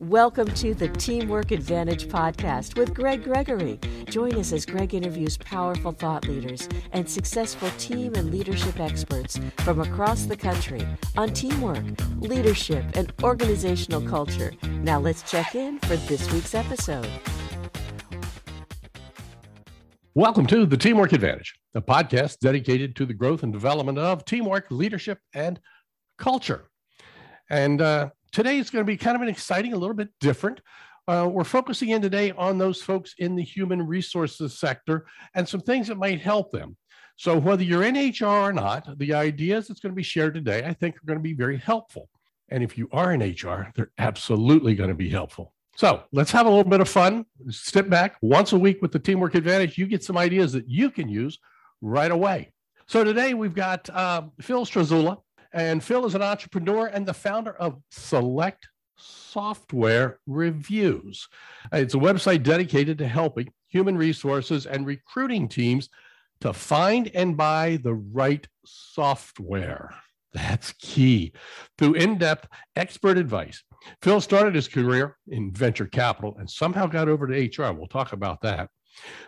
Welcome to the Teamwork Advantage podcast with Greg Gregory. Join us as Greg interviews powerful thought leaders and successful team and leadership experts from across the country on teamwork, leadership, and organizational culture. Now let's check in for this week's episode. Welcome to the Teamwork Advantage, a podcast dedicated to the growth and development of teamwork, leadership, and culture. And uh, today is going to be kind of an exciting, a little bit different. Uh, we're focusing in today on those folks in the human resources sector and some things that might help them. So, whether you're in HR or not, the ideas that's going to be shared today, I think, are going to be very helpful. And if you are in HR, they're absolutely going to be helpful. So, let's have a little bit of fun. Step back once a week with the Teamwork Advantage. You get some ideas that you can use right away. So, today we've got uh, Phil Strazzulla. And Phil is an entrepreneur and the founder of Select Software Reviews. It's a website dedicated to helping human resources and recruiting teams to find and buy the right software. That's key. Through in depth expert advice, Phil started his career in venture capital and somehow got over to HR. We'll talk about that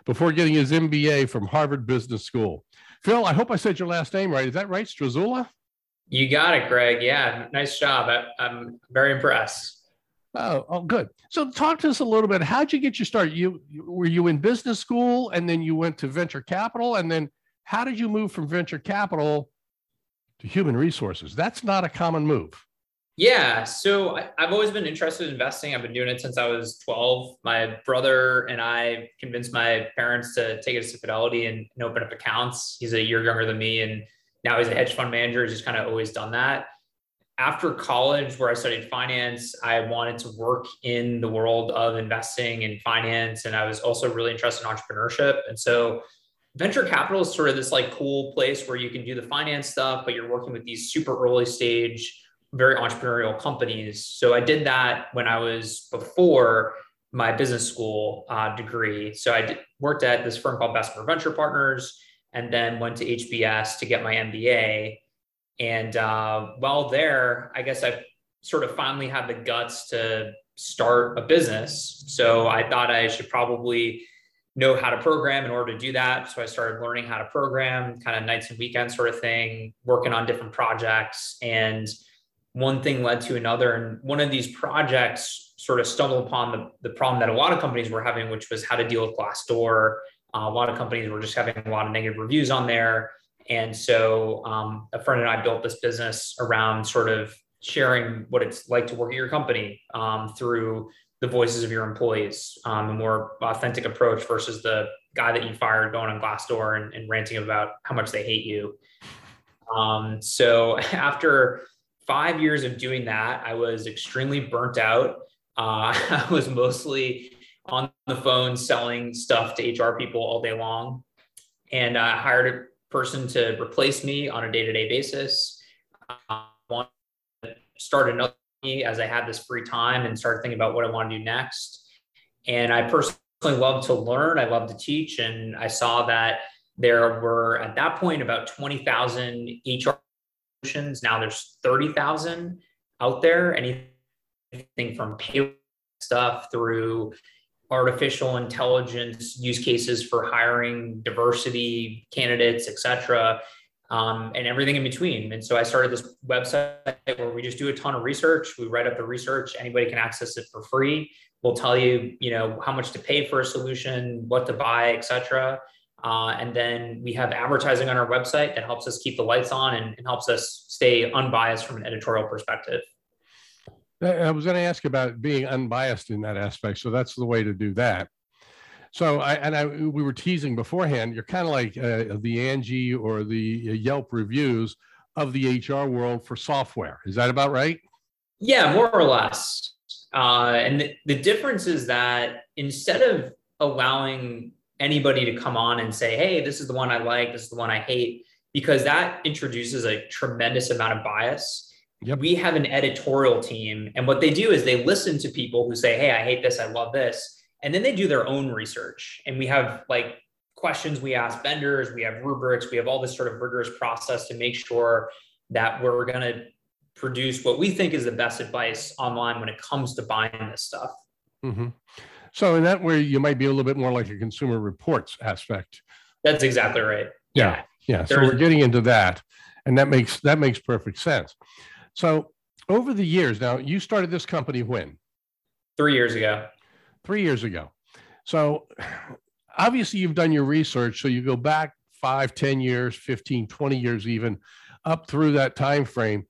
before getting his MBA from Harvard Business School. Phil, I hope I said your last name right. Is that right, Strazzulla? You got it, Greg. Yeah, nice job. I, am very impressed. Oh, oh, good. So, talk to us a little bit. How'd you get your start? You were you in business school, and then you went to venture capital, and then how did you move from venture capital to human resources? That's not a common move. Yeah, so I, have always been interested in investing. I've been doing it since I was 12. My brother and I convinced my parents to take us to Fidelity and, and open up accounts. He's a year younger than me, and now he's a hedge fund manager. He's just kind of always done that. After college, where I studied finance, I wanted to work in the world of investing and finance. And I was also really interested in entrepreneurship. And so venture capital is sort of this like cool place where you can do the finance stuff, but you're working with these super early stage, very entrepreneurial companies. So I did that when I was before my business school uh, degree. So I worked at this firm called Bessemer Venture Partners and then went to HBS to get my MBA. And uh, while there, I guess I sort of finally had the guts to start a business. So I thought I should probably know how to program in order to do that. So I started learning how to program, kind of nights and weekends sort of thing, working on different projects. And one thing led to another. And one of these projects sort of stumbled upon the, the problem that a lot of companies were having, which was how to deal with Glassdoor uh, a lot of companies were just having a lot of negative reviews on there. And so um, a friend and I built this business around sort of sharing what it's like to work at your company um, through the voices of your employees, um, a more authentic approach versus the guy that you fired going on Glassdoor and, and ranting about how much they hate you. Um, so after five years of doing that, I was extremely burnt out. Uh, I was mostly on the phone selling stuff to HR people all day long. And I hired a person to replace me on a day to day basis. I wanted to start another as I had this free time and started thinking about what I want to do next. And I personally love to learn, I love to teach. And I saw that there were at that point about 20,000 HR solutions. Now there's 30,000 out there, anything from pay stuff through artificial intelligence use cases for hiring diversity candidates, et cetera, um, and everything in between. And so I started this website where we just do a ton of research. We write up the research. Anybody can access it for free. We'll tell you, you know, how much to pay for a solution, what to buy, et cetera. Uh, and then we have advertising on our website that helps us keep the lights on and, and helps us stay unbiased from an editorial perspective. I was going to ask about being unbiased in that aspect. So that's the way to do that. So I and I we were teasing beforehand. You're kind of like uh, the Angie or the Yelp reviews of the HR world for software. Is that about right? Yeah, more or less. Uh, and the, the difference is that instead of allowing anybody to come on and say, "Hey, this is the one I like. This is the one I hate," because that introduces a tremendous amount of bias Yep. We have an editorial team, and what they do is they listen to people who say, Hey, I hate this, I love this. And then they do their own research. And we have like questions we ask vendors, we have rubrics, we have all this sort of rigorous process to make sure that we're going to produce what we think is the best advice online when it comes to buying this stuff. Mm-hmm. So in that way, you might be a little bit more like a consumer reports aspect. That's exactly right. Yeah, yeah. So we're getting into that, and that makes that makes perfect sense. So over the years, now you started this company when? Three years ago. Three years ago. So obviously you've done your research. So you go back five, 10 years, 15, 20 years, even up through that time frame.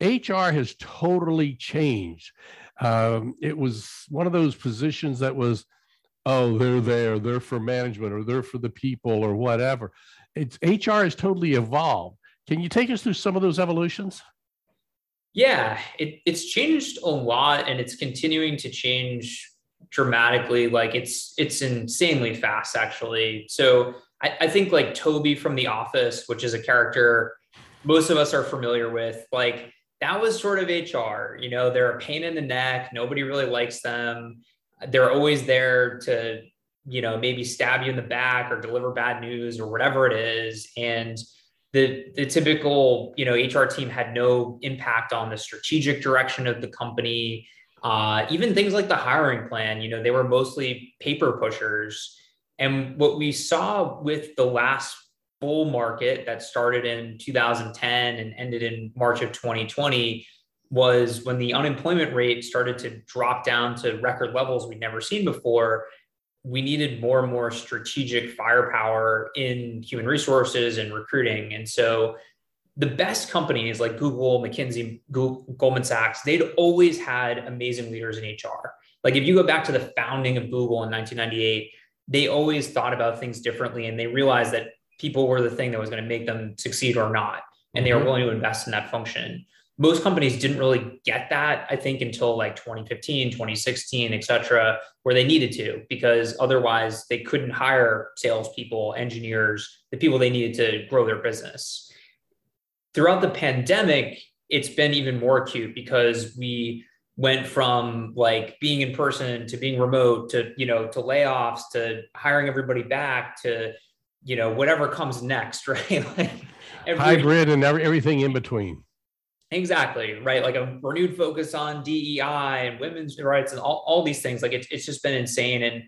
HR has totally changed. Um, it was one of those positions that was, oh, they're there, they're for management or they're for the people or whatever. It's HR has totally evolved. Can you take us through some of those evolutions? Yeah, it, it's changed a lot and it's continuing to change dramatically. Like it's it's insanely fast, actually. So I, I think like Toby from The Office, which is a character most of us are familiar with, like that was sort of HR. You know, they're a pain in the neck. Nobody really likes them. They're always there to, you know, maybe stab you in the back or deliver bad news or whatever it is. And the the typical, you know, HR team had no impact on the strategic direction of the company. Uh, even things like the hiring plan, you know, they were mostly paper pushers. And what we saw with the last bull market that started in 2010 and ended in March of 2020 was when the unemployment rate started to drop down to record levels we'd never seen before. We needed more and more strategic firepower in human resources and recruiting. And so the best companies like Google, McKinsey, Google, Goldman Sachs, they'd always had amazing leaders in HR. Like if you go back to the founding of Google in 1998, they always thought about things differently and they realized that people were the thing that was going to make them succeed or not. And they were mm-hmm. willing to invest in that function. Most companies didn't really get that, I think, until like 2015, 2016, et cetera, where they needed to, because otherwise they couldn't hire salespeople, engineers, the people they needed to grow their business. Throughout the pandemic, it's been even more acute because we went from like being in person to being remote to you know to layoffs to hiring everybody back to you know whatever comes next right like every, hybrid and every, everything in between exactly right like a renewed focus on dei and women's rights and all, all these things like it's, it's just been insane and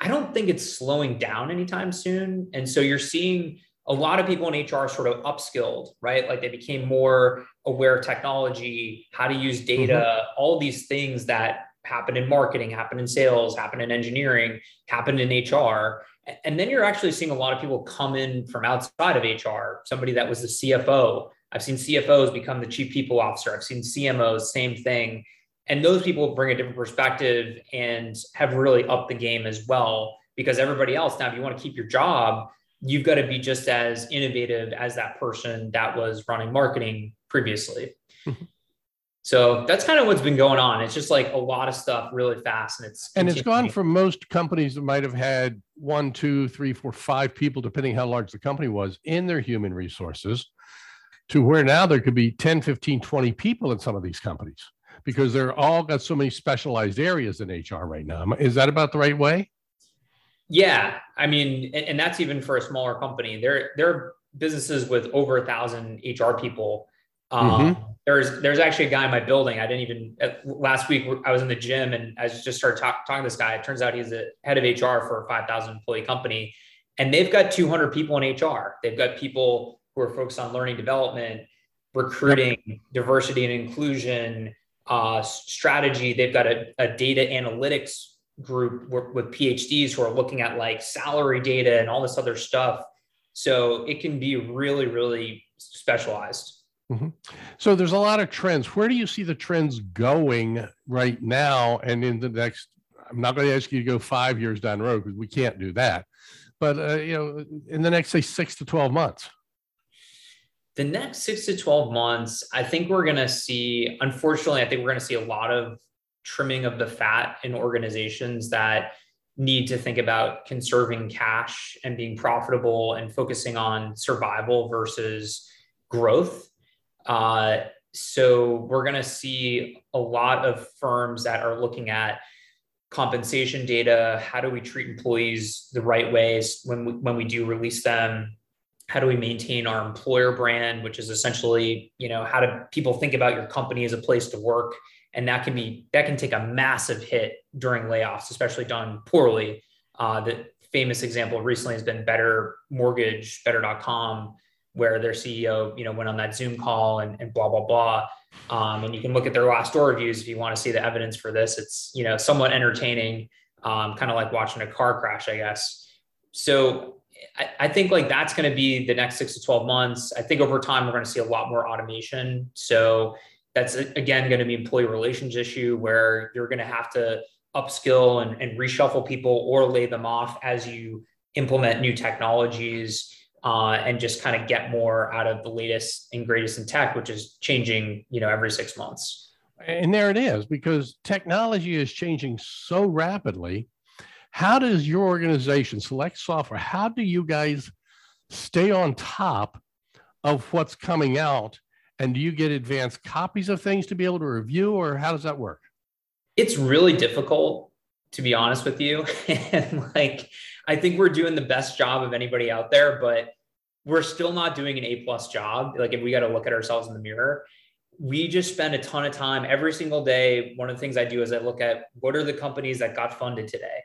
i don't think it's slowing down anytime soon and so you're seeing a lot of people in hr sort of upskilled right like they became more aware of technology how to use data mm-hmm. all these things that happen in marketing happen in sales happen in engineering happen in hr and then you're actually seeing a lot of people come in from outside of HR, somebody that was the CFO. I've seen CFOs become the chief people officer. I've seen CMOs, same thing. And those people bring a different perspective and have really upped the game as well. Because everybody else, now, if you want to keep your job, you've got to be just as innovative as that person that was running marketing previously. Mm-hmm. So that's kind of what's been going on. It's just like a lot of stuff really fast, and it's and it's gone from most companies that might have had one, two, three, four, five people, depending how large the company was, in their human resources, to where now there could be 10, 15, 20 people in some of these companies because they're all got so many specialized areas in HR right now. Is that about the right way? Yeah, I mean, and, and that's even for a smaller company. There, there are businesses with over a thousand HR people um, mm-hmm. There's there's actually a guy in my building. I didn't even uh, last week. I was in the gym and I just started talk, talking to this guy. It turns out he's the head of HR for a 5,000 employee company, and they've got 200 people in HR. They've got people who are focused on learning development, recruiting, diversity and inclusion, uh, strategy. They've got a, a data analytics group with PhDs who are looking at like salary data and all this other stuff. So it can be really, really specialized. Mm-hmm. So there's a lot of trends. Where do you see the trends going right now and in the next? I'm not going to ask you to go five years down the road because we can't do that. But uh, you know, in the next say six to twelve months. The next six to twelve months, I think we're going to see. Unfortunately, I think we're going to see a lot of trimming of the fat in organizations that need to think about conserving cash and being profitable and focusing on survival versus growth uh, so we're going to see a lot of firms that are looking at compensation data. How do we treat employees the right ways when we, when we do release them? How do we maintain our employer brand, which is essentially, you know, how do people think about your company as a place to work? And that can be that can take a massive hit during layoffs, especially done poorly. Uh, the famous example recently has been Better Mortgage, Better.com, where their CEO, you know, went on that Zoom call and, and blah blah blah. Um, and you can look at their Glassdoor reviews if you want to see the evidence for this. It's you know somewhat entertaining, um, kind of like watching a car crash, I guess. So I, think like that's going to be the next six to 12 months. I think over time, we're going to see a lot more automation. So that's again going to be employee relations issue where you're going to have to upskill and, and reshuffle people or lay them off as you implement new technologies uh, and just kind of get more out of the latest and greatest in tech, which is changing, you know, every six months. And there it is, because technology is changing so rapidly how does your organization select software? How do you guys stay on top of what's coming out? And do you get advanced copies of things to be able to review, or how does that work? It's really difficult, to be honest with you. and like, I think we're doing the best job of anybody out there, but we're still not doing an A plus job. Like, if we got to look at ourselves in the mirror, we just spend a ton of time every single day. One of the things I do is I look at what are the companies that got funded today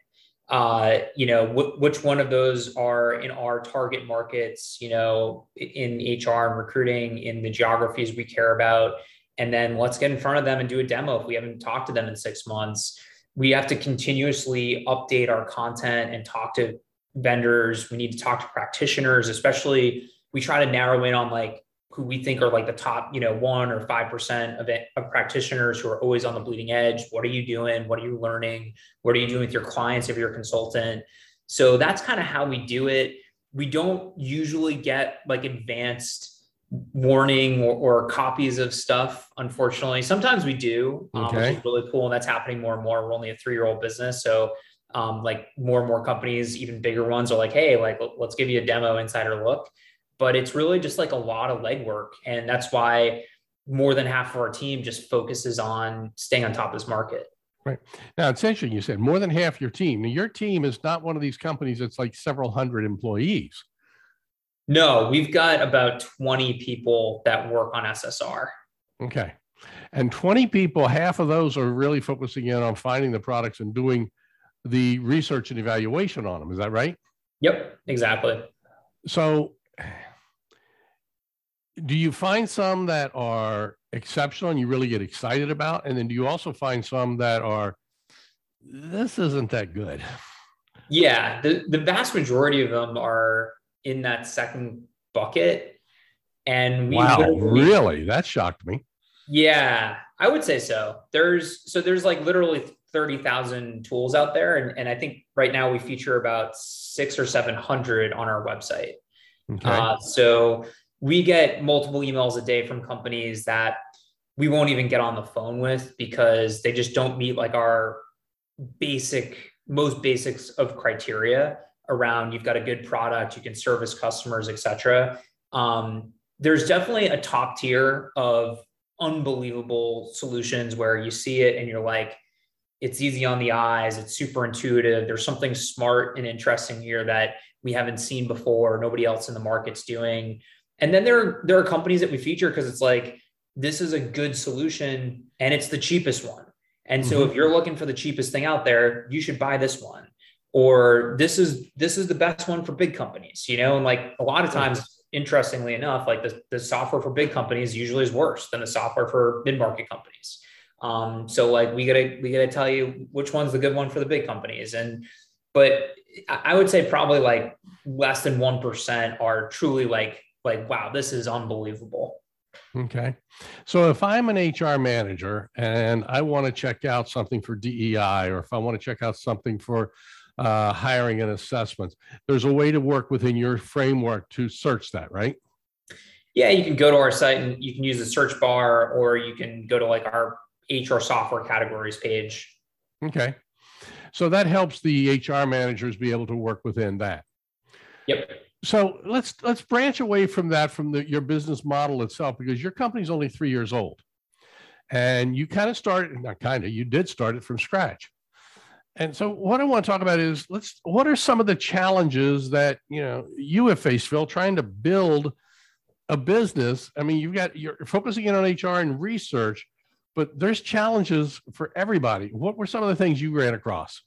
uh, you know, wh- which one of those are in our target markets, you know, in HR and recruiting, in the geographies we care about. And then let's get in front of them and do a demo if we haven't talked to them in six months. We have to continuously update our content and talk to vendors. We need to talk to practitioners, especially we try to narrow in on like who we think are like the top, you know, one or five percent of, it, of practitioners who are always on the bleeding edge. What are you doing? What are you learning? What are you doing with your clients if you're a consultant? So that's kind of how we do it. We don't usually get like advanced warning or, or copies of stuff. Unfortunately, sometimes we do, um, which is really cool, and that's happening more and more. We're only a three-year-old business, so um, like more and more companies, even bigger ones, are like, "Hey, like let's give you a demo insider look." But it's really just like a lot of legwork. And that's why more than half of our team just focuses on staying on top of this market. Right. Now it's interesting. You said more than half your team. Now, your team is not one of these companies that's like several hundred employees. No, we've got about 20 people that work on SSR. Okay. And 20 people, half of those are really focusing in on finding the products and doing the research and evaluation on them. Is that right? Yep, exactly. So do you find some that are exceptional and you really get excited about? And then do you also find some that are, this isn't that good? Yeah, the, the vast majority of them are in that second bucket. And we wow, really? That shocked me. Yeah, I would say so. There's so there's like literally 30,000 tools out there. And, and I think right now we feature about six or 700 on our website. Okay. Uh, so we get multiple emails a day from companies that we won't even get on the phone with because they just don't meet like our basic most basics of criteria around you've got a good product you can service customers etc um, there's definitely a top tier of unbelievable solutions where you see it and you're like it's easy on the eyes it's super intuitive there's something smart and interesting here that we haven't seen before nobody else in the market's doing and then there there are companies that we feature because it's like this is a good solution and it's the cheapest one. And so mm-hmm. if you're looking for the cheapest thing out there, you should buy this one. Or this is this is the best one for big companies, you know, and like a lot of times, interestingly enough, like the, the software for big companies usually is worse than the software for mid-market companies. Um, so like we gotta we gotta tell you which one's the good one for the big companies. And but I would say probably like less than one percent are truly like like, wow, this is unbelievable. Okay. So if I'm an HR manager and I want to check out something for DEI, or if I want to check out something for uh, hiring and assessments, there's a way to work within your framework to search that, right? Yeah, you can go to our site and you can use the search bar, or you can go to like our HR software categories page. Okay. So that helps the HR managers be able to work within that. Yep so let's let's branch away from that from the, your business model itself because your company's only three years old and you kind of started not kind of you did start it from scratch And so what I want to talk about is let's what are some of the challenges that you know you have faced, Phil, trying to build a business. I mean, you've got you're focusing in on HR and research, but there's challenges for everybody. What were some of the things you ran across?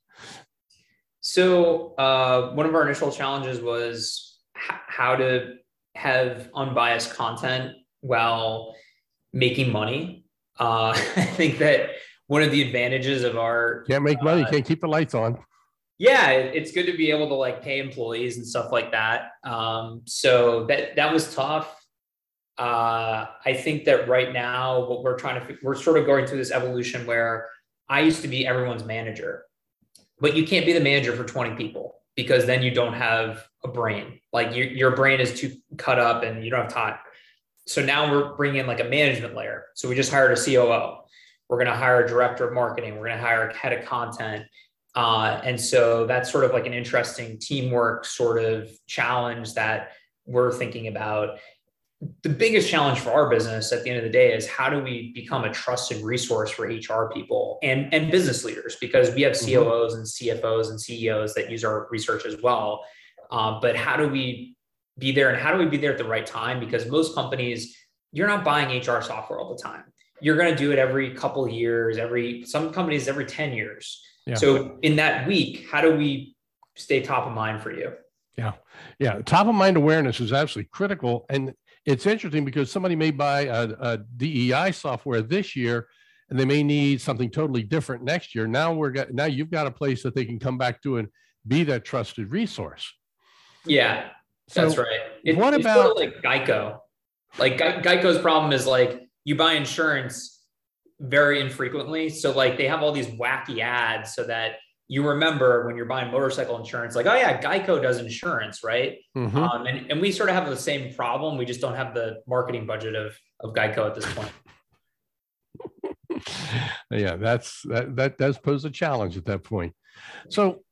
So uh, one of our initial challenges was how to have unbiased content while making money. Uh, I think that one of the advantages of our can't make money, uh, can't keep the lights on. Yeah, it's good to be able to like pay employees and stuff like that. Um, so that that was tough. Uh, I think that right now, what we're trying to we're sort of going through this evolution where I used to be everyone's manager, but you can't be the manager for 20 people because then you don't have a brain. Like your your brain is too cut up and you don't have time. So now we're bringing in like a management layer. So we just hired a COO we're going to hire a director of marketing. We're going to hire a head of content. Uh, and so that's sort of like an interesting teamwork sort of challenge that we're thinking about. The biggest challenge for our business at the end of the day is how do we become a trusted resource for HR people and, and business leaders? Because we have mm-hmm. COOs and CFOs and CEOs that use our research as well. Uh, but how do we be there and how do we be there at the right time? Because most companies, you're not buying HR software all the time you're going to do it every couple years, every some companies every 10 years. Yeah. So in that week, how do we stay top of mind for you? Yeah. Yeah. Top of mind awareness is absolutely critical. And it's interesting because somebody may buy a, a DEI software this year and they may need something totally different next year. Now we're got now you've got a place that they can come back to and be that trusted resource. Yeah, that's right. It, what about sort of like Geico? Like Geico's problem is like you buy insurance very infrequently. So like they have all these wacky ads so that you remember when you're buying motorcycle insurance, like, oh yeah, Geico does insurance, right? Mm-hmm. Um, and, and we sort of have the same problem. We just don't have the marketing budget of, of Geico at this point. yeah, that's that that does pose a challenge at that point. So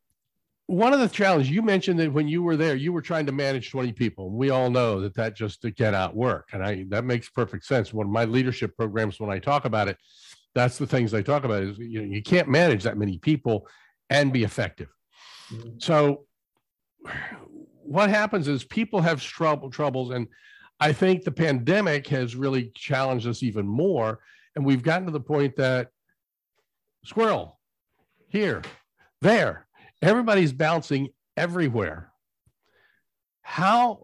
one of the challenges you mentioned that when you were there, you were trying to manage 20 people. We all know that that just cannot work. And I, that makes perfect sense. One of my leadership programs, when I talk about it, that's the things I talk about is, you know, you can't manage that many people and be effective. Mm-hmm. So what happens is people have trouble troubles. And I think the pandemic has really challenged us even more. And we've gotten to the point that squirrel here, there, everybody's bouncing everywhere. How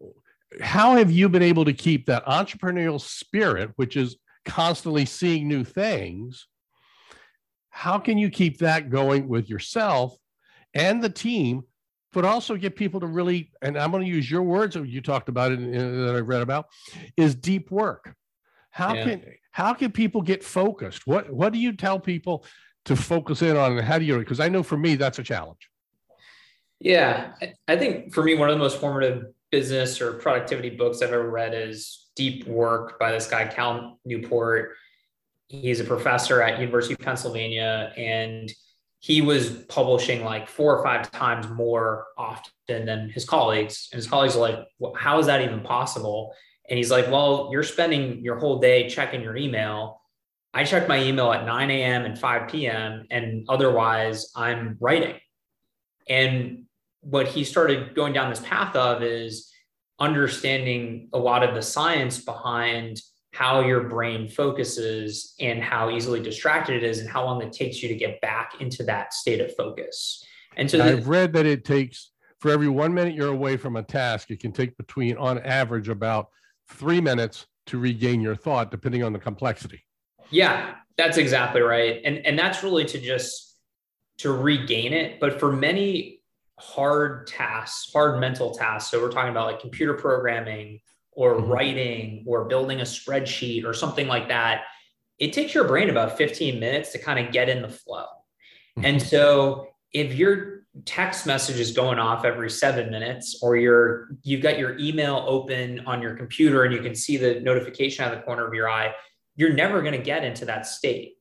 how have you been able to keep that entrepreneurial spirit, which is constantly seeing new things? How can you keep that going with yourself and the team, but also get people to really, and I'm going to use your words that you talked about it that I've read about, is deep work. How yeah. can how can people get focused? What what do you tell people to focus in on and how do you because I know for me that's a challenge. Yeah, I think for me, one of the most formative business or productivity books I've ever read is Deep Work by this guy, Cal Newport. He's a professor at University of Pennsylvania, and he was publishing like four or five times more often than his colleagues. And his colleagues are like, well, how is that even possible? And he's like, well, you're spending your whole day checking your email. I check my email at 9 a.m. and 5 p.m. and otherwise I'm writing. And what he started going down this path of is understanding a lot of the science behind how your brain focuses and how easily distracted it is and how long it takes you to get back into that state of focus. And so I've read that it takes for every one minute you're away from a task, it can take between on average about three minutes to regain your thought, depending on the complexity. Yeah, that's exactly right. And and that's really to just to regain it. But for many hard tasks, hard mental tasks. So we're talking about like computer programming or mm-hmm. writing or building a spreadsheet or something like that. It takes your brain about 15 minutes to kind of get in the flow. Mm-hmm. And so if your text message is going off every seven minutes or you're you've got your email open on your computer and you can see the notification out of the corner of your eye, you're never going to get into that state.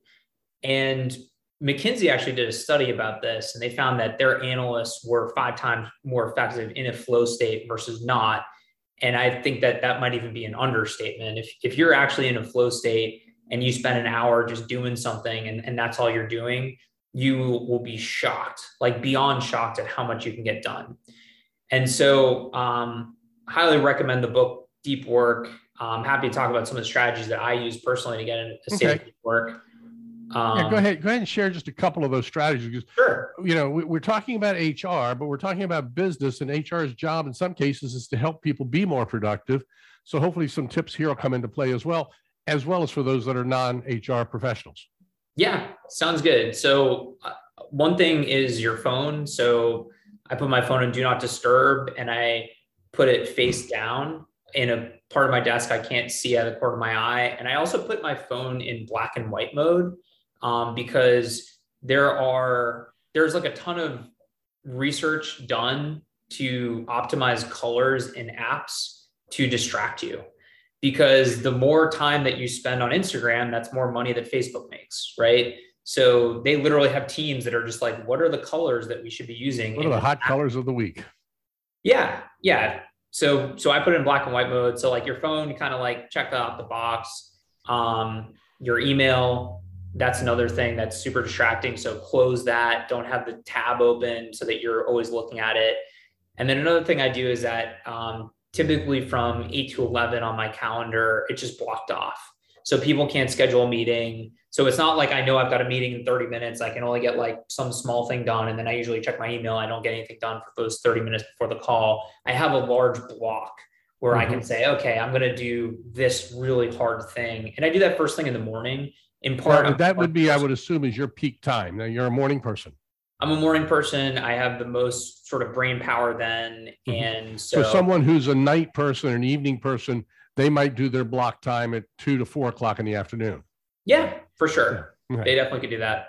And McKinsey actually did a study about this, and they found that their analysts were five times more effective in a flow state versus not. And I think that that might even be an understatement. If, if you're actually in a flow state and you spend an hour just doing something and, and that's all you're doing, you will be shocked, like beyond shocked at how much you can get done. And so, um, highly recommend the book Deep Work. I'm happy to talk about some of the strategies that I use personally to get into okay. deep work. Um, yeah, go ahead. Go ahead and share just a couple of those strategies. Sure. You know, we, are talking about HR, but we're talking about business, and HR's job in some cases is to help people be more productive. So hopefully, some tips here will come into play as well, as well as for those that are non-HR professionals. Yeah, sounds good. So uh, one thing is your phone. So I put my phone in do not disturb, and I put it face down in a part of my desk I can't see out of the corner of my eye. And I also put my phone in black and white mode um, because there are there's like a ton of research done to optimize colors in apps to distract you because the more time that you spend on Instagram, that's more money that Facebook makes, right? So they literally have teams that are just like, what are the colors that we should be using? What are the hot app? colors of the week? Yeah, yeah. So so I put in black and white mode. So like your phone, kind of like check out the box. Um, your email, that's another thing that's super distracting. So close that. Don't have the tab open so that you're always looking at it. And then another thing I do is that um, typically from 8 to 11 on my calendar, it's just blocked off. So people can't schedule a meeting. So it's not like I know I've got a meeting in 30 minutes. I can only get like some small thing done. And then I usually check my email. I don't get anything done for those 30 minutes before the call. I have a large block where mm-hmm. I can say, okay, I'm going to do this really hard thing. And I do that first thing in the morning in part well, that would be person. i would assume is your peak time now you're a morning person i'm a morning person i have the most sort of brain power then mm-hmm. and so for someone who's a night person an evening person they might do their block time at two to four o'clock in the afternoon yeah for sure yeah. they definitely could do that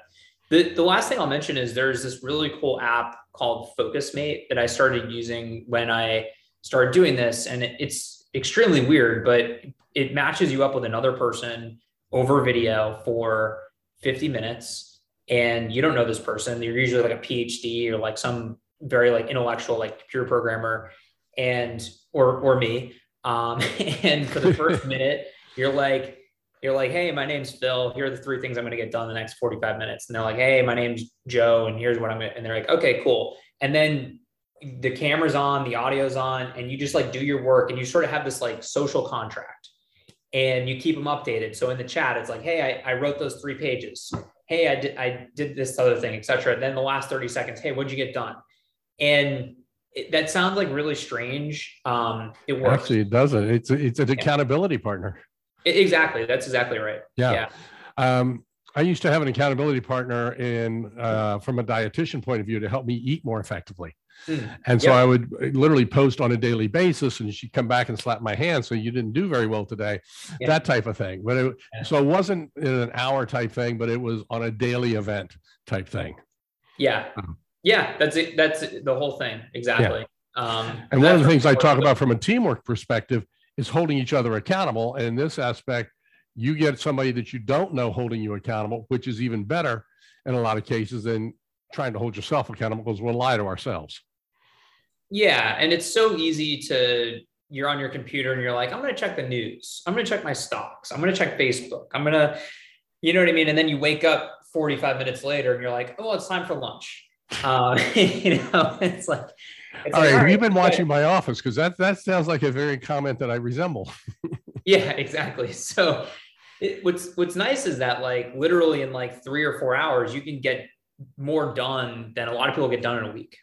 the, the last thing i'll mention is there's this really cool app called focusmate that i started using when i started doing this and it's extremely weird but it matches you up with another person over video for 50 minutes and you don't know this person. You're usually like a phd or like some very like intellectual like computer programmer and or or me um and for the first minute you're like you're like hey my name's phil. Here are the three things i'm going to get done in the next 45 minutes. And they're like hey my name's joe and here's what i'm gonna, and they're like okay cool. And then the camera's on the audio's on and you just like do your work and you sort of have this like social contract and you keep them updated. So in the chat, it's like, hey, I, I wrote those three pages. Hey, I did, I did this other thing, etc. Then the last 30 seconds, hey, what'd you get done? And it, that sounds like really strange. Um, it works. Actually, it doesn't. It's it's an accountability partner. Exactly. That's exactly right. Yeah. yeah. Um, I used to have an accountability partner in uh, from a dietitian point of view to help me eat more effectively. Mm. And so I would uh, literally post on a daily basis and she'd come back and slap my hand. So you didn't do very well today, yeah. that type of thing. But it, yeah. so it wasn't an hour type thing, but it was on a daily event type thing. Yeah. Um, yeah. That's it. That's the whole thing. Exactly. Yeah. Um, and one of the things I talk about from a teamwork perspective is holding each other accountable. And in this aspect, you get somebody that you don't know holding you accountable, which is even better in a lot of cases than trying to hold yourself accountable because we'll lie to ourselves. Yeah. And it's so easy to, you're on your computer and you're like, I'm going to check the news. I'm going to check my stocks. I'm going to check Facebook. I'm going to, you know what I mean? And then you wake up 45 minutes later and you're like, oh, it's time for lunch. Uh, you know, it's like, it's all, like, right, all right, you've been watching my office because that that sounds like a very comment that I resemble. yeah, exactly. So it, what's what's nice is that like literally in like three or four hours, you can get more done than a lot of people get done in a week.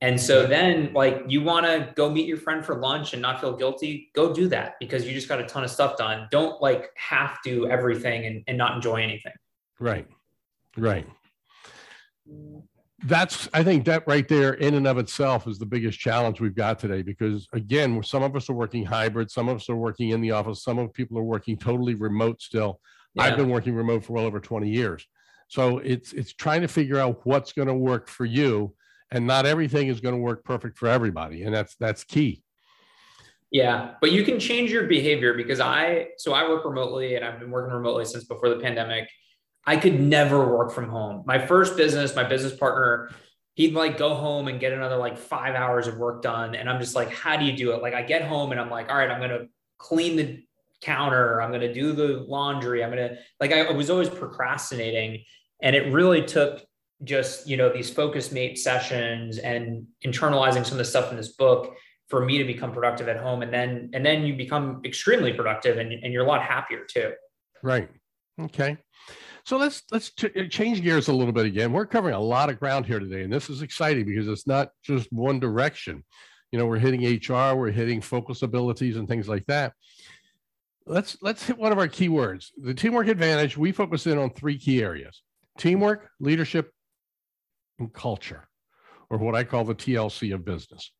And so then, like, you want to go meet your friend for lunch and not feel guilty, go do that because you just got a ton of stuff done. Don't like have to everything and, and not enjoy anything. Right. Right. That's, I think that right there in and of itself is the biggest challenge we've got today because, again, some of us are working hybrid, some of us are working in the office, some of people are working totally remote still. Yeah. I've been working remote for well over 20 years. So it's it's trying to figure out what's going to work for you and not everything is going to work perfect for everybody and that's that's key. Yeah but you can change your behavior because i so i work remotely and i've been working remotely since before the pandemic. I could never work from home. My first business my business partner he'd like go home and get another like five hours of work done and i'm just like how do you do it? Like i get home and i'm like all right i'm going to clean the counter i'm going to do the laundry i'm going to like I was always procrastinating and it really took just you know these Focusmate sessions and internalizing some of the stuff in this book for me to become productive at home. And then and then you become extremely productive and, and you're a lot happier too. Right. Okay. So let's let's ch- change gears a little bit again. We're covering a lot of ground here today and this is exciting because it's not just one direction. You know we're hitting hr we're hitting focus abilities and things like that. Let's let's hit one of our keywords, the teamwork advantage. We focus in on three key areas teamwork leadership and culture or what i call the tlc of business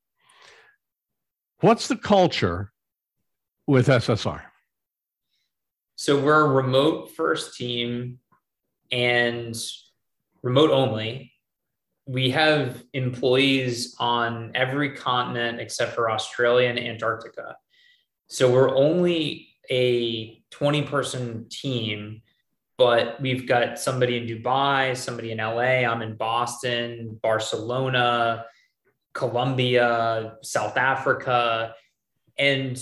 What's the culture with SSR? So we're a remote first team and remote only. We have employees on every continent except for Australia and Antarctica. So we're only a 20 person team, but we've got somebody in Dubai, somebody in LA, I'm in Boston, Barcelona, Colombia, South Africa. And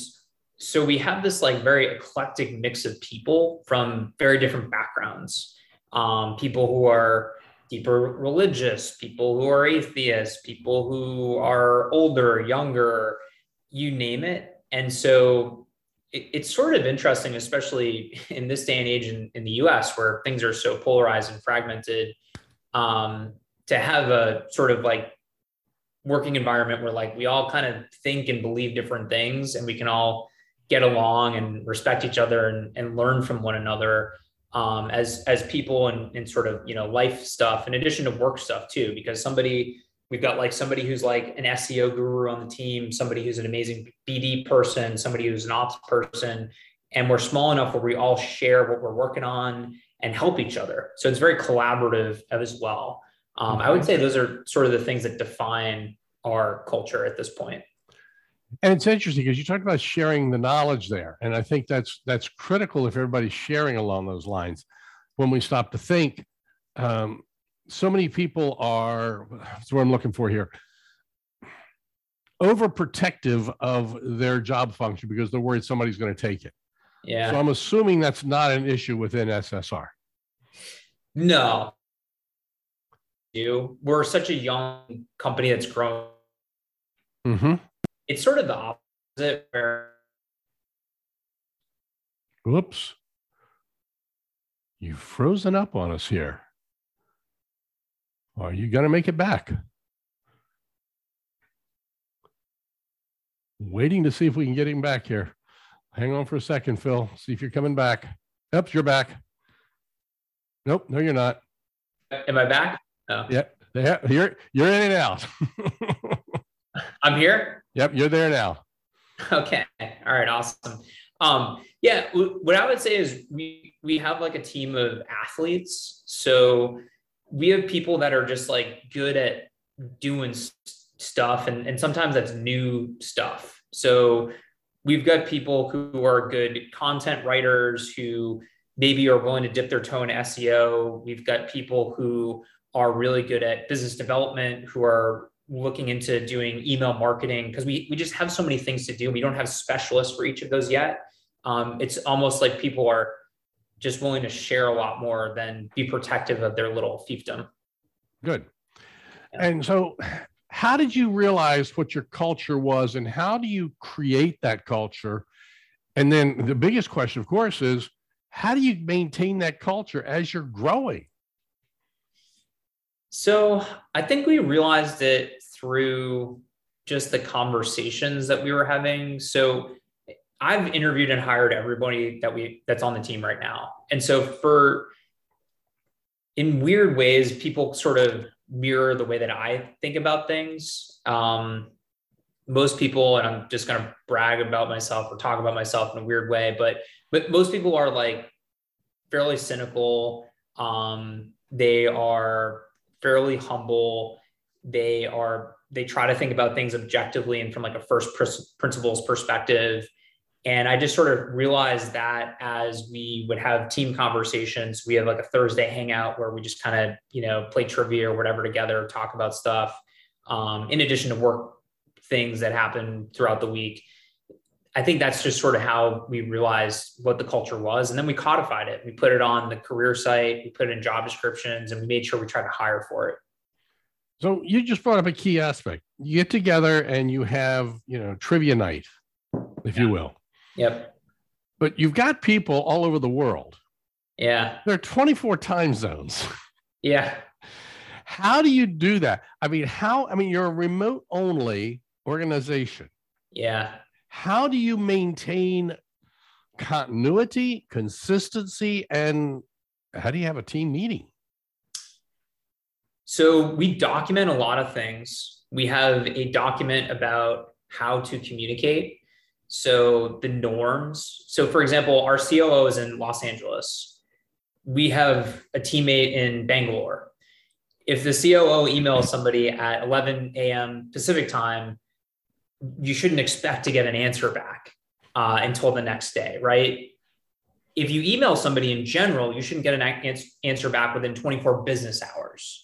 so we have this like very eclectic mix of people from very different backgrounds. Um, people who are deeper religious, people who are atheists, people who are older, younger, you name it. And so it, it's sort of interesting, especially in this day and age in, in the US where things are so polarized and fragmented, um, to have a sort of like working environment where like we all kind of think and believe different things and we can all get along and respect each other and, and learn from one another um, as as people and, and sort of you know life stuff in addition to work stuff too because somebody we've got like somebody who's like an seo guru on the team somebody who's an amazing bd person somebody who's an ops person and we're small enough where we all share what we're working on and help each other so it's very collaborative as well um, I would say those are sort of the things that define our culture at this point. And it's interesting because you talked about sharing the knowledge there, and I think that's that's critical if everybody's sharing along those lines. When we stop to think, um, so many people are. That's what I'm looking for here. Overprotective of their job function because they're worried somebody's going to take it. Yeah. So I'm assuming that's not an issue within SSR. No, You We're such a young company that's grown. Mm-hmm. It's sort of the opposite where. Whoops. You've frozen up on us here. Are you going to make it back? Waiting to see if we can get him back here. Hang on for a second, Phil. See if you're coming back. Yep, you're back. Nope, no, you're not. Am I back? Oh. Yeah, you're you're in and out. I'm here. Yep, you're there now. Okay. All right. Awesome. Um, yeah. What I would say is we we have like a team of athletes. So we have people that are just like good at doing stuff, and and sometimes that's new stuff. So we've got people who are good content writers who maybe are willing to dip their toe in SEO. We've got people who are really good at business development, who are looking into doing email marketing, because we, we just have so many things to do. We don't have specialists for each of those yet. Um, it's almost like people are just willing to share a lot more than be protective of their little fiefdom. Good. Yeah. And so, how did you realize what your culture was, and how do you create that culture? And then the biggest question, of course, is how do you maintain that culture as you're growing? So I think we realized it through just the conversations that we were having. So I've interviewed and hired everybody that we that's on the team right now. And so for in weird ways, people sort of mirror the way that I think about things. Um, most people, and I'm just gonna brag about myself or talk about myself in a weird way, but but most people are like fairly cynical. Um, they are fairly humble. They are they try to think about things objectively and from like a first principles perspective. And I just sort of realized that as we would have team conversations, we have like a Thursday hangout where we just kind of, you know, play trivia or whatever together, talk about stuff. Um, in addition to work things that happen throughout the week. I think that's just sort of how we realized what the culture was. And then we codified it. We put it on the career site, we put it in job descriptions, and we made sure we tried to hire for it. So you just brought up a key aspect. You get together and you have, you know, trivia night, if yeah. you will. Yep. But you've got people all over the world. Yeah. There are 24 time zones. Yeah. How do you do that? I mean, how, I mean, you're a remote only organization. Yeah. How do you maintain continuity, consistency, and how do you have a team meeting? So we document a lot of things. We have a document about how to communicate. So the norms. So for example, our COO is in Los Angeles. We have a teammate in Bangalore. If the COO emails somebody at 11 a.m. Pacific time, you shouldn't expect to get an answer back uh, until the next day, right? If you email somebody in general, you shouldn't get an answer back within 24 business hours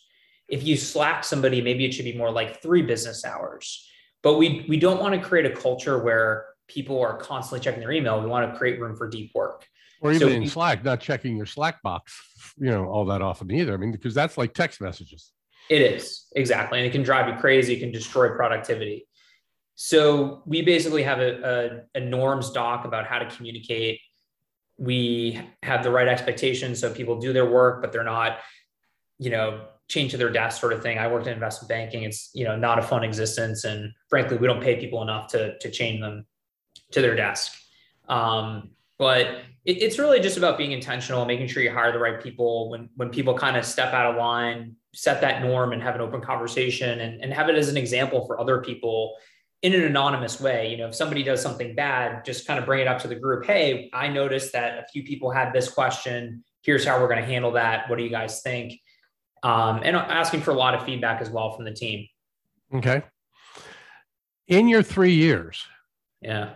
if you slack somebody, maybe it should be more like three business hours. But we we don't want to create a culture where people are constantly checking their email. We want to create room for deep work. Or even so in we, Slack, not checking your Slack box, you know, all that often either. I mean, because that's like text messages. It is exactly, and it can drive you crazy. It can destroy productivity. So we basically have a, a, a norms doc about how to communicate. We have the right expectations so people do their work, but they're not, you know, chained to their desk sort of thing. I worked in investment banking. It's, you know, not a fun existence. And frankly, we don't pay people enough to, to chain them to their desk. Um, but it, it's really just about being intentional, making sure you hire the right people when, when people kind of step out of line, set that norm and have an open conversation and, and have it as an example for other people in an anonymous way. You know, if somebody does something bad, just kind of bring it up to the group. Hey, I noticed that a few people had this question. Here's how we're going to handle that. What do you guys think? um, and asking for a lot of feedback as well from the team. Okay. In your three years, yeah,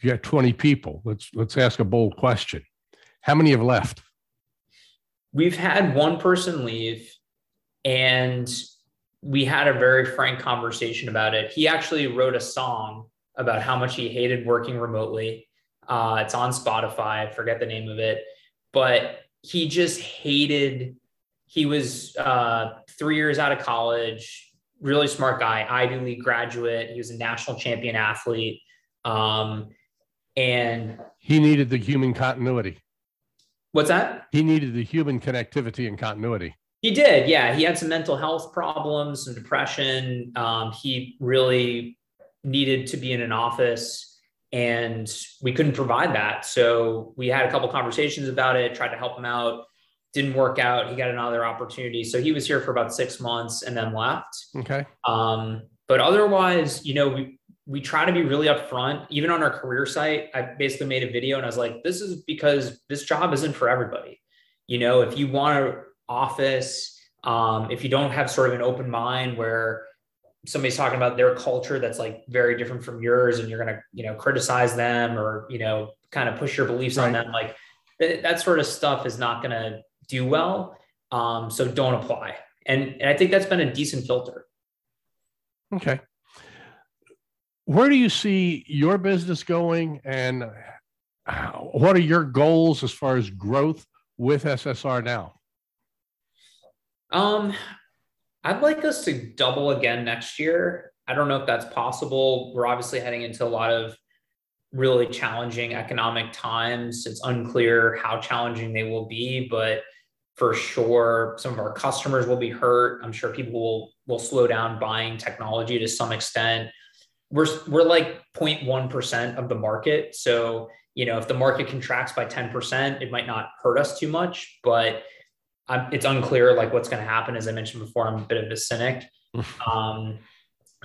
you got 20 people. Let's let's ask a bold question. How many have left? We've had one person leave, and we had a very frank conversation about it. He actually wrote a song about how much he hated working remotely. Uh, it's on Spotify. I forget the name of it, but he just hated he was uh, three years out of college, really smart guy, Ivy League graduate. He was a national champion athlete. Um, and he needed the human continuity. What's that? He needed the human connectivity and continuity. He did. Yeah. He had some mental health problems, some depression. Um, he really needed to be in an office and we couldn't provide that. So we had a couple conversations about it, tried to help him out didn't work out. He got another opportunity. So he was here for about six months and then left. Okay. Um, but otherwise, you know, we we try to be really upfront. Even on our career site, I basically made a video and I was like, this is because this job isn't for everybody. You know, if you want an office, um, if you don't have sort of an open mind where somebody's talking about their culture that's like very different from yours and you're going to, you know, criticize them or, you know, kind of push your beliefs right. on them, like that sort of stuff is not going to do well. Um, so don't apply. And, and I think that's been a decent filter. Okay. Where do you see your business going and what are your goals as far as growth with SSR now? Um, I'd like us to double again next year. I don't know if that's possible. We're obviously heading into a lot of really challenging economic times. It's unclear how challenging they will be, but for sure some of our customers will be hurt i'm sure people will will slow down buying technology to some extent we're we're like 0.1% of the market. So you know if the market contracts by 10% it might not hurt us too much but I'm, it's unclear like what's going to happen. As i mentioned before i'm a bit of a cynic. Um,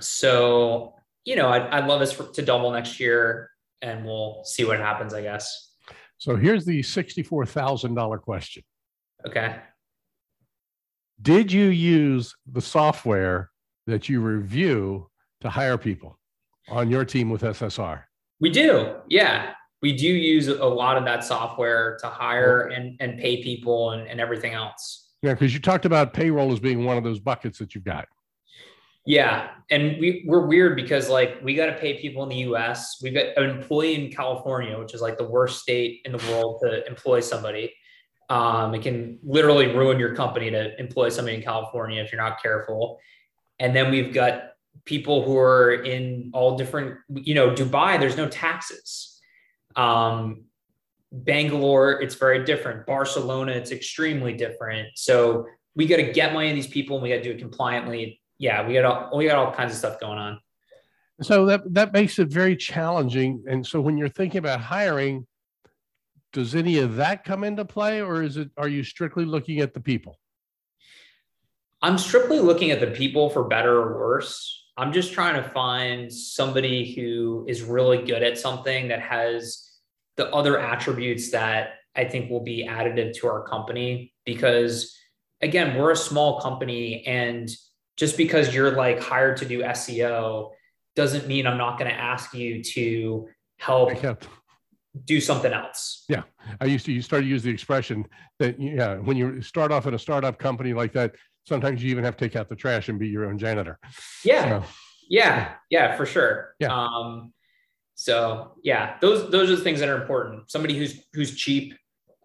so you know I'd, I'd love us for, to double next year and we'll see what happens i guess. So here's the $64000 question. Okay. Did you use the software that you review to hire people on your team with SSR? We do. Yeah. We do use a lot of that software to hire and, and pay people and, and everything else. Yeah, because you talked about payroll as being one of those buckets that you've got. Yeah. And we, we're weird because like we got to pay people in the US. We've got an employee in California, which is like the worst state in the world to employ somebody. Um, it can literally ruin your company to employ somebody in California if you're not careful. And then we've got people who are in all different, you know, Dubai, there's no taxes. Um, Bangalore, it's very different. Barcelona, it's extremely different. So we got to get money to these people and we got to do it compliantly. Yeah, we got all we got all kinds of stuff going on. So that that makes it very challenging. And so when you're thinking about hiring, does any of that come into play, or is it are you strictly looking at the people? I'm strictly looking at the people for better or worse. I'm just trying to find somebody who is really good at something that has the other attributes that I think will be additive to our company because again, we're a small company and just because you're like hired to do SEO doesn't mean I'm not going to ask you to help do something else. Yeah. I used to, you started to use the expression that, yeah, when you start off in a startup company like that, sometimes you even have to take out the trash and be your own janitor. Yeah. So, yeah. Yeah, for sure. Yeah. Um, so yeah, those, those are the things that are important. Somebody who's, who's cheap,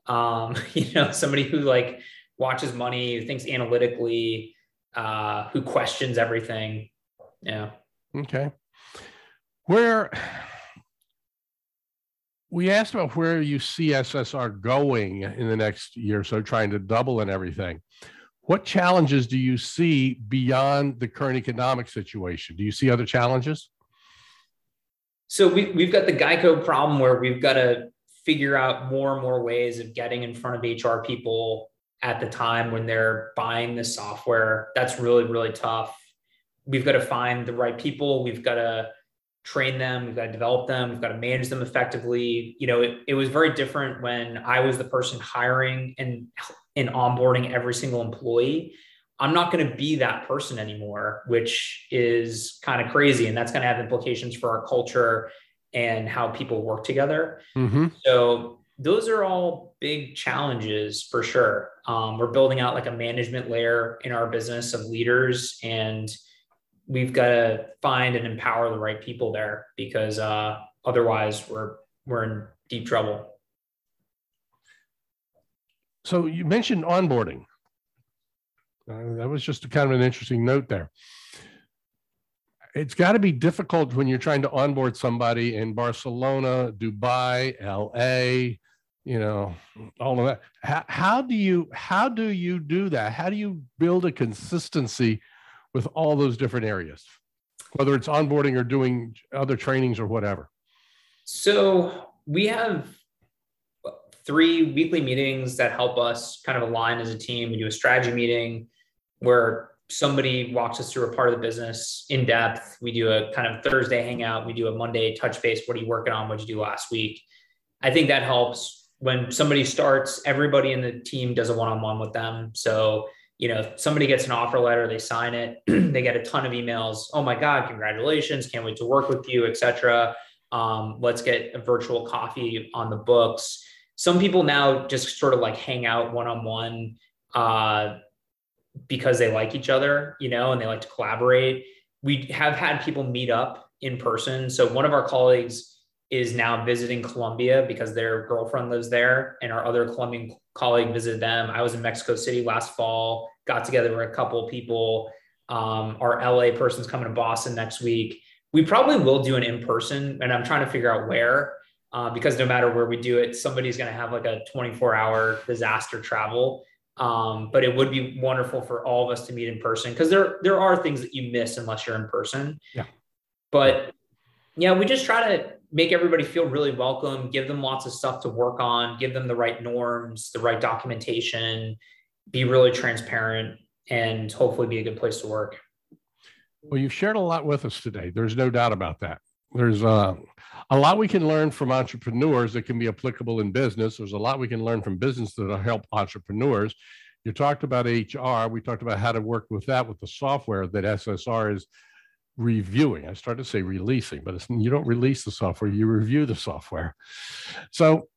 um, you know, somebody who like watches money, who thinks analytically, uh, who questions everything. Yeah. Okay. Where, we asked about where you see SSR going in the next year, so trying to double and everything. What challenges do you see beyond the current economic situation? Do you see other challenges? So we, we've got the Geico problem where we've got to figure out more and more ways of getting in front of HR people at the time when they're buying the software. That's really, really tough. We've got to find the right people. We've got to train them we've got to develop them we've got to manage them effectively you know it, it was very different when i was the person hiring and and onboarding every single employee i'm not going to be that person anymore which is kind of crazy and that's going to have implications for our culture and how people work together mm-hmm. so those are all big challenges for sure um, we're building out like a management layer in our business of leaders and we've got to find and empower the right people there because uh, otherwise we're we're in deep trouble. So you mentioned onboarding. Uh, that was just kind of an interesting note there. It's got to be difficult when you're trying to onboard somebody in Barcelona, Dubai, LA, you know, all of that. How, how do you how do you do that? How do you build a consistency with all those different areas, whether it's onboarding or doing other trainings or whatever? So we have three weekly meetings that help us kind of align as a team. We do a strategy meeting where somebody walks us through a part of the business in depth. We do a kind of Thursday hangout. We do a Monday touch base. What are you working on? What did you do last week? I think that helps when somebody starts, everybody in the team does a one-on-one with them. So you know, if somebody gets an offer letter, they sign it, they get a ton of emails. Oh my God, congratulations. Can't wait to work with you, etc. Um, let's get a virtual coffee on the books. Some people now just sort of like hang out one-on-one uh, because they like each other, you know, and they like to collaborate. We have had people meet up in person. So one of our colleagues is now visiting Colombia because their girlfriend lives there, and our other Colombian colleague visited them. I was in Mexico City last fall got together with a couple people. Um, our LA person's coming to Boston next week. We probably will do an in person, and I'm trying to figure out where. Uh, because no matter where we do it, somebody's going to have like a 24 hour disaster travel. Um, but it would be wonderful for all of us to meet in person because there there are things that you miss unless you're in person. Yeah. But yeah, we just try to make everybody feel really welcome, give them lots of stuff to work on, give them the right norms, the right documentation, be really transparent and hopefully be a good place to work. Well, you've shared a lot with us today. There's no doubt about that. There's uh, a lot we can learn from entrepreneurs that can be applicable in business. There's a lot we can learn from business that'll help entrepreneurs. You talked about HR. We talked about how to work with that with the software that SSR is reviewing. I started to say releasing, but you don't release the software, you review the software. So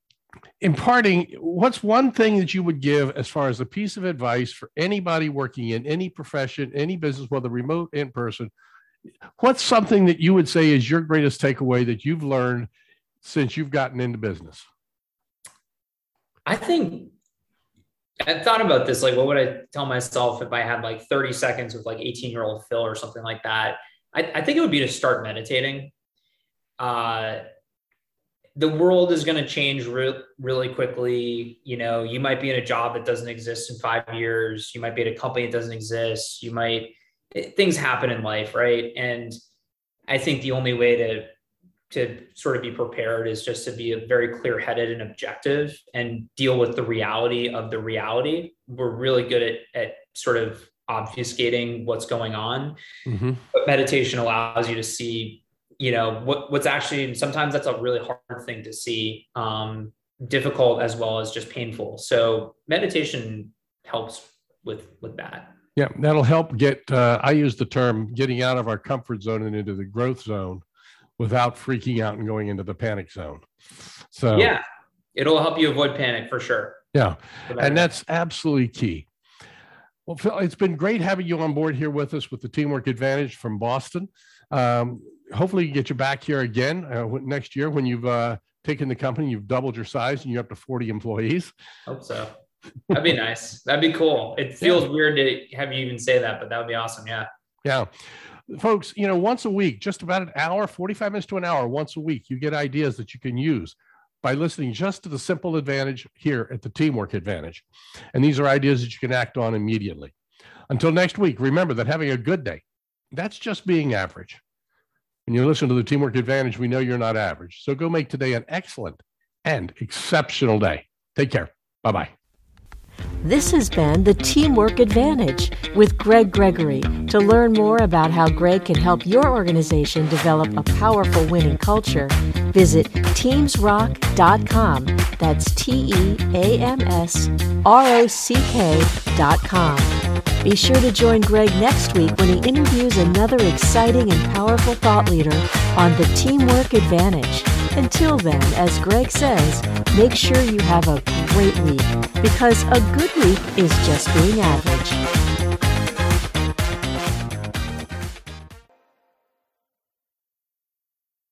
imparting, what's one thing that you would give as far as a piece of advice for anybody working in any profession, any business, whether remote, in person? What's something that you would say is your greatest takeaway that you've learned since you've gotten into business? I think I thought about this. Like, what would I tell myself if I had like 30 seconds with like 18 year old Phil or something like that? I, I think it would be to start meditating. Uh, the world is going to change re- really quickly. You know, you might be in a job that doesn't exist in five years. You might be at a company that doesn't exist. You might, it, things happen in life, right? And I think the only way to to sort of be prepared is just to be very clear headed and objective and deal with the reality of the reality. We're really good at, at sort of obfuscating what's going on. Mm-hmm. But meditation allows you to see, you know, what, what's actually, sometimes that's a really hard thing to see, um, difficult as well as just painful. So meditation helps with, with that. Yeah, that'll help get, uh, I use the term getting out of our comfort zone and into the growth zone without freaking out and going into the panic zone. So, yeah, it'll help you avoid panic for sure. Yeah. And that's absolutely key. Well, Phil, it's been great having you on board here with us with the Teamwork Advantage from Boston. Um, hopefully, get you back here again uh, next year when you've uh, taken the company, you've doubled your size, and you're up to 40 employees. Hope so. That'd be nice. That'd be cool. It feels yeah. weird to have you even say that, but that would be awesome. Yeah. Yeah folks, you know, once a week, just about an hour, 45 minutes to an hour, once a week, you get ideas that you can use by listening just to the simple advantage here at the teamwork advantage. And these are ideas that you can act on immediately. Until next week, remember that having a good day, that's just being average. When you listen to the teamwork advantage, we know you're not average. So go make today an excellent and exceptional day. Take care. Bye bye. This has been the Teamwork Advantage with Greg Gregory. To learn more about how Greg can help your organization develop a powerful winning culture, visit teamsrock.com. That's T E A M S R O C K.com. Be sure to join Greg next week when he interviews another exciting and powerful thought leader on the Teamwork Advantage. Until then, as Greg says, make sure you have a great week because a good week is just being average.